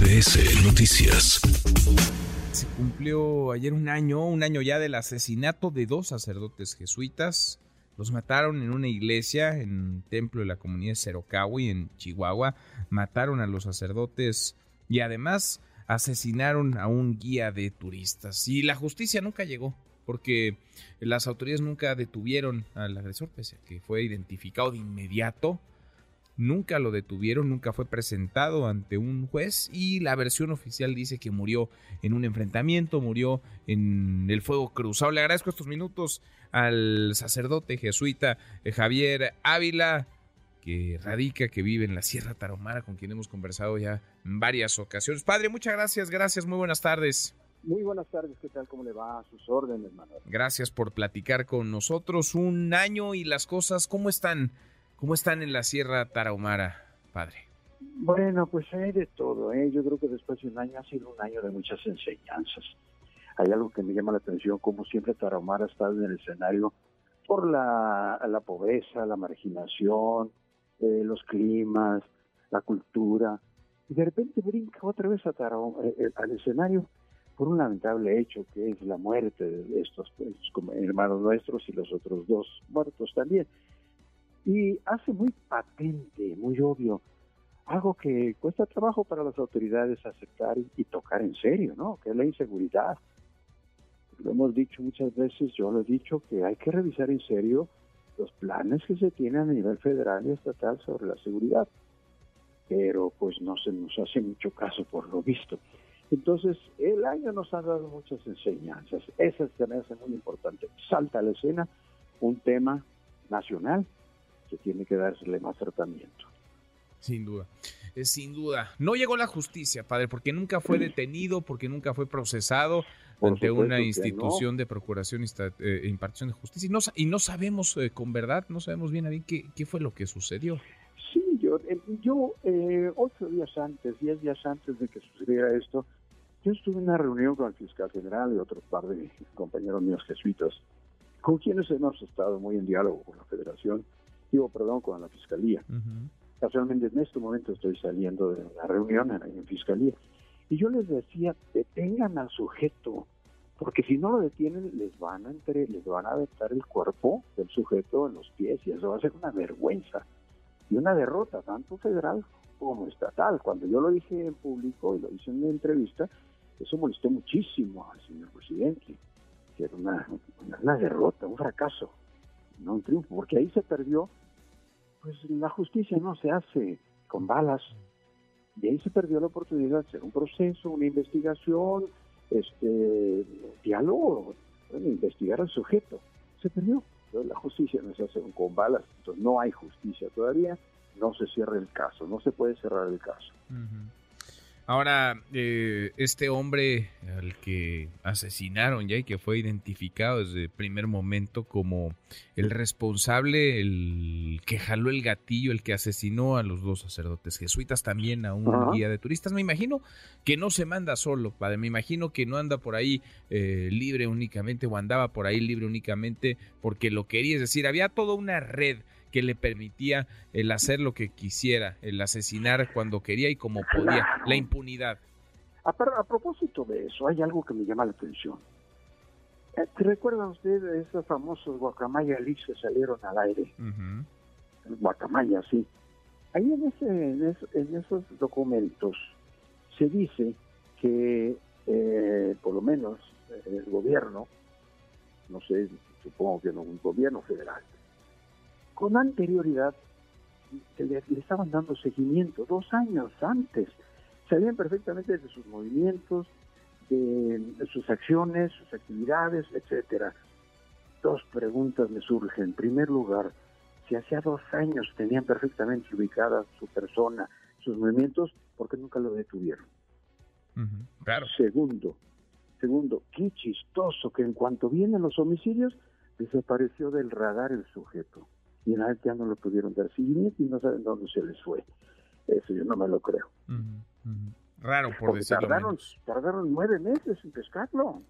MBS Noticias. Se cumplió ayer un año, un año ya del asesinato de dos sacerdotes jesuitas. Los mataron en una iglesia, en un templo de la comunidad de Cerocawi, en Chihuahua. Mataron a los sacerdotes y además asesinaron a un guía de turistas. Y la justicia nunca llegó, porque las autoridades nunca detuvieron al agresor, pese a que fue identificado de inmediato nunca lo detuvieron, nunca fue presentado ante un juez y la versión oficial dice que murió en un enfrentamiento, murió en el fuego cruzado. Le agradezco estos minutos al sacerdote jesuita eh, Javier Ávila, que radica, que vive en la Sierra Tarahumara, con quien hemos conversado ya en varias ocasiones. Padre, muchas gracias, gracias, muy buenas tardes. Muy buenas tardes, ¿qué tal? ¿Cómo le va a sus órdenes, Manuel? Gracias por platicar con nosotros. Un año y las cosas, ¿cómo están? ¿Cómo están en la Sierra Tarahumara, padre? Bueno, pues hay de todo. ¿eh? Yo creo que después de un año ha sido un año de muchas enseñanzas. Hay algo que me llama la atención, como siempre Tarahumara estado en el escenario por la, pobreza, la marginación, eh, los climas, la cultura. Y de repente brinca otra vez a eh, eh, al escenario por un lamentable hecho que es la muerte de estos, estos hermanos nuestros y los otros dos muertos también y hace muy patente, muy obvio, algo que cuesta trabajo para las autoridades aceptar y, tocar en serio, ¿no? Que es la inseguridad. Lo hemos dicho muchas veces, yo lo he dicho, que hay que revisar en serio los planes que se tienen a nivel federal y estatal sobre la seguridad. Pero pues no se nos hace mucho caso por lo visto. Entonces, el año nos ha dado muchas enseñanzas. Esa se me hace muy importante. Salta a la escena un tema nacional que tiene que dársele más tratamiento. Sin duda, es sin duda. No llegó la justicia, padre, porque nunca fue detenido, porque nunca fue procesado ante una institución de procuración e impartición de justicia. Y no, y no sabemos eh, con verdad, no sabemos bien a bien qué, qué fue lo que sucedió. Sí, yo, eh, yo ocho días antes, diez días antes de que sucediera esto, yo estuve en una reunión con el fiscal general y otro par de compañeros míos jesuitas, con quienes hemos estado muy en diálogo con la federación digo, perdón, con la fiscalía. Casualmente en este momento estoy saliendo de la reunión en, la fiscalía. Y yo les decía, detengan al sujeto, porque si no lo detienen, les van a entre, les van a aventar el cuerpo del sujeto en los pies y eso va a ser una vergüenza y una derrota, tanto federal como estatal. Cuando yo lo dije en público y lo hice en una entrevista, eso molestó muchísimo al señor presidente, que era una, una derrota, un fracaso no un triunfo, porque ahí se perdió, pues la justicia no se hace con balas, y ahí se perdió la oportunidad de hacer un proceso, una investigación, este diálogo, investigar al sujeto. Se perdió. la justicia no se hace con balas, entonces no hay justicia todavía, no se cierra el caso, no se puede cerrar el caso. Ahora, eh, este hombre al que asesinaron ya y que fue identificado desde el primer momento como el responsable, el que jaló el gatillo, el que asesinó a los dos sacerdotes jesuitas, también a un guía de turistas, me imagino que no se manda solo, padre, me imagino que no anda por ahí eh, libre únicamente o andaba por ahí libre únicamente porque lo quería, es decir, había toda una red que le permitía el hacer lo que quisiera, el asesinar cuando quería y como podía, la impunidad. A, propósito de eso, hay algo que me llama la atención. Eh, ¿Recuerdan ustedes esos famosos guacamaya leaks que salieron al aire? Guacamaya, sí. Ahí en, ese, en, esos documentos se dice que, eh, por lo menos, el gobierno, no sé, supongo que no un gobierno federal, con anterioridad le, estaban dando seguimiento dos años antes. Sabían perfectamente de sus movimientos, de, sus acciones, sus actividades, etcétera. Dos preguntas me surgen. En primer lugar, si hacía dos años tenían perfectamente ubicada su persona, sus movimientos, ¿por qué nunca lo detuvieron? claro. Segundo, segundo, qué chistoso que en cuanto vienen los homicidios, desapareció del radar el sujeto y vez ya no lo pudieron dar seguimiento y no saben dónde se les fue. Eso yo no me lo creo. Raro, por decirlo tardaron, tardaron nueve meses en pescarlo.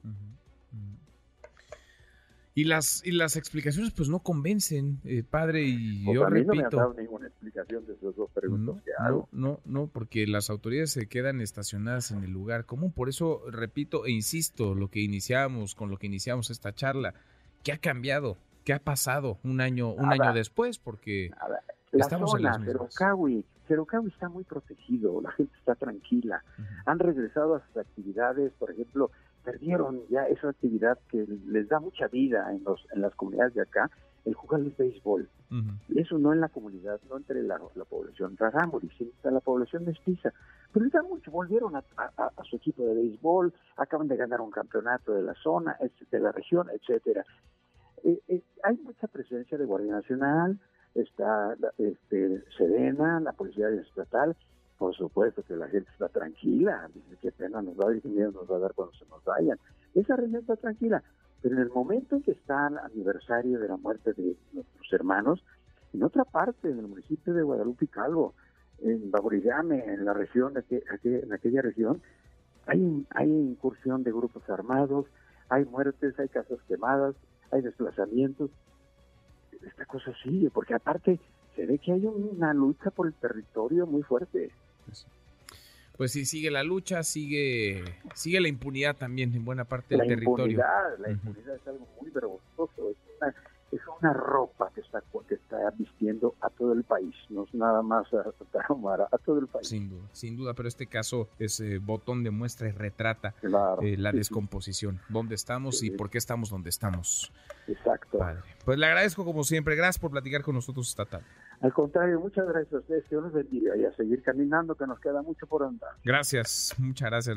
Y las, y las explicaciones pues no convencen, eh, padre, y Pues yo a mí repito. no me han dado ninguna explicación de esas dos preguntas No, que hago. no, no, no, porque las autoridades se quedan estacionadas en el lugar común. Por eso repito e insisto, lo que iniciamos, con lo que iniciamos esta charla, ¿qué ha cambiado? ¿Qué ha pasado un año, un Nada. año después? Porque. La Estamos en las mismas. Cerocahui está muy protegido, la gente está tranquila. Han regresado a sus actividades, por ejemplo, perdieron ya esa actividad que les da mucha vida en, los, en las comunidades de acá, el jugar el béisbol. ujú. Eso no en la comunidad, no entre la, la población rarámuri, sino entre la población mestiza. Pero da mucho, volvieron a, a- a su equipo de béisbol, acaban de ganar un campeonato de la zona, de la región, etcétera. Eh, eh, hay mucha presencia de Guardia Nacional, está este, Sedena, la Policía Estatal, por supuesto que la gente está tranquila, dice qué pena nos va a dar, miedo nos va a dar cuando se nos vayan. Esa región está tranquila, pero en el momento en que está el aniversario de la muerte de nuestros hermanos, en otra parte, en el municipio de Guadalupe Calvo, en Baborigame, en la región, en aquella región, hay incursión de grupos armados, hay muertes, hay casas quemadas, hay desplazamientos. Esta cosa sigue, porque aparte se ve que hay una lucha por el territorio muy fuerte. Pues sí, sigue la lucha, sigue, sigue la impunidad también en buena parte la del territorio. impunidad, la impunidad es algo muy vergonzoso, es una, es una ropa que está, que está vistiendo a todo el país, no es nada más a Tarahumara, a todo el país. Sin duda, sin duda, pero este caso es eh, botón de muestra y retrata Claro, eh, la sí, sí, descomposición, dónde estamos y por qué estamos donde estamos. exacto. Padre. Pues le agradezco como siempre, gracias por platicar con nosotros esta tarde. Al contrario, muchas gracias a ustedes, que Dios los bendiga y a seguir caminando, que nos queda mucho por andar. Gracias, muchas gracias.